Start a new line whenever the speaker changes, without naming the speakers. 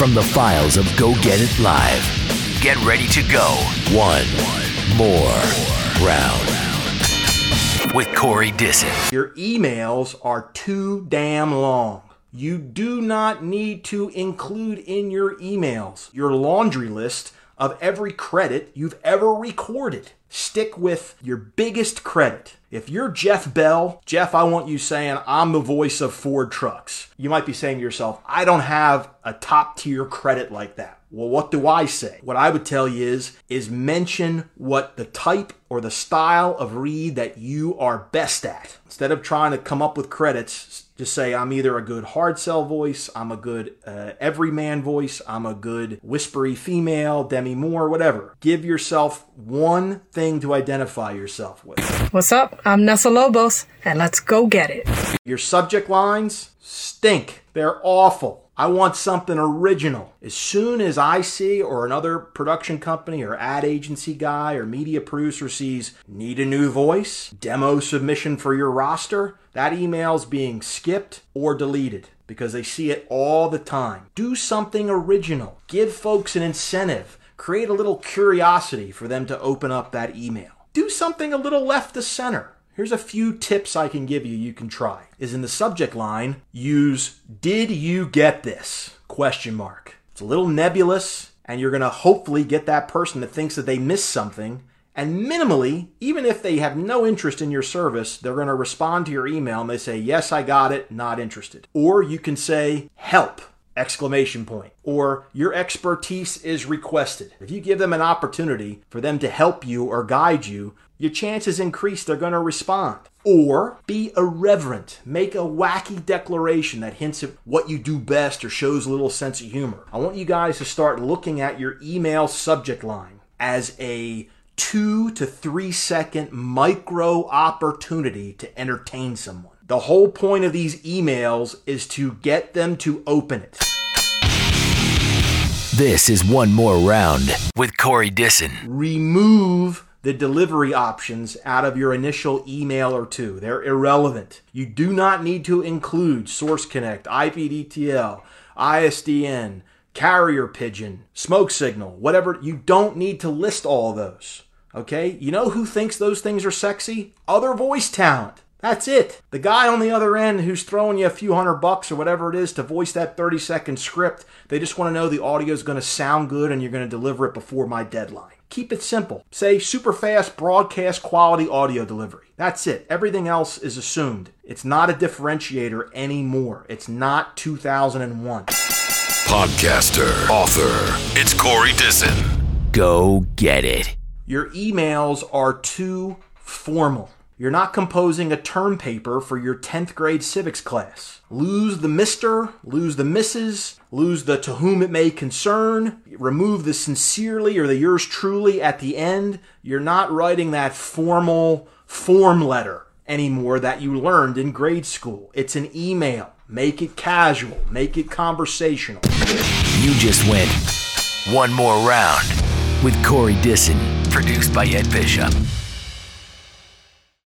from the files of Go Get It Live. Get ready to go. One more round with Corey Disson.
Your emails are too damn long. You do not need to include in your emails your laundry list of every credit you've ever recorded. Stick with your biggest credit. If you're Jeff Bell, Jeff, I want you saying, I'm the voice of Ford trucks. You might be saying to yourself, I don't have a top tier credit like that. Well, what do I say? What I would tell you is, is mention what the type or the style of read that you are best at. Instead of trying to come up with credits, just say I'm either a good hard sell voice, I'm a good uh, everyman voice, I'm a good whispery female, Demi Moore, whatever. Give yourself one thing to identify yourself with.
What's up? I'm Nessa Lobos, and let's go get it.
Your subject lines stink. They're awful. I want something original. As soon as I see, or another production company or ad agency guy or media producer sees, need a new voice, demo submission for your roster, that email's being skipped or deleted because they see it all the time. Do something original. Give folks an incentive. Create a little curiosity for them to open up that email. Do something a little left to center. Here's a few tips I can give you you can try. Is in the subject line, use did you get this? question mark. It's a little nebulous and you're going to hopefully get that person that thinks that they missed something and minimally, even if they have no interest in your service, they're going to respond to your email and they say, "Yes, I got it, not interested." Or you can say, "Help." Exclamation point or your expertise is requested if you give them an opportunity for them to help you or guide you your chances increase they're going to respond. Or be irreverent. Make a wacky declaration that hints at what you do best or shows a little sense of humor. I want you guys to start looking at your email subject line as a two to three second micro opportunity to entertain someone. The whole point of these emails is to get them to open it.
This is one more round with Corey Disson.
Remove the delivery options out of your initial email or two. They're irrelevant. You do not need to include Source Connect, IPDTL, ISDN, carrier pigeon, smoke signal, whatever. You don't need to list all those. Okay? You know who thinks those things are sexy? Other voice talent. That's it. The guy on the other end who's throwing you a few hundred bucks or whatever it is to voice that 30 second script, they just want to know the audio is going to sound good and you're going to deliver it before my deadline. Keep it simple. Say super fast broadcast quality audio delivery. That's it. Everything else is assumed. It's not a differentiator anymore. It's not 2001.
Podcaster, author, it's Corey Disson.
Go get it.
Your emails are too formal. You're not composing a term paper for your 10th grade civics class. Lose the Mr., lose the Mrs., lose the to whom it may concern, remove the sincerely or the yours truly at the end. You're not writing that formal form letter anymore that you learned in grade school. It's an email. Make it casual, make it conversational.
You just went one more round with Corey Disson, produced by Ed Bishop.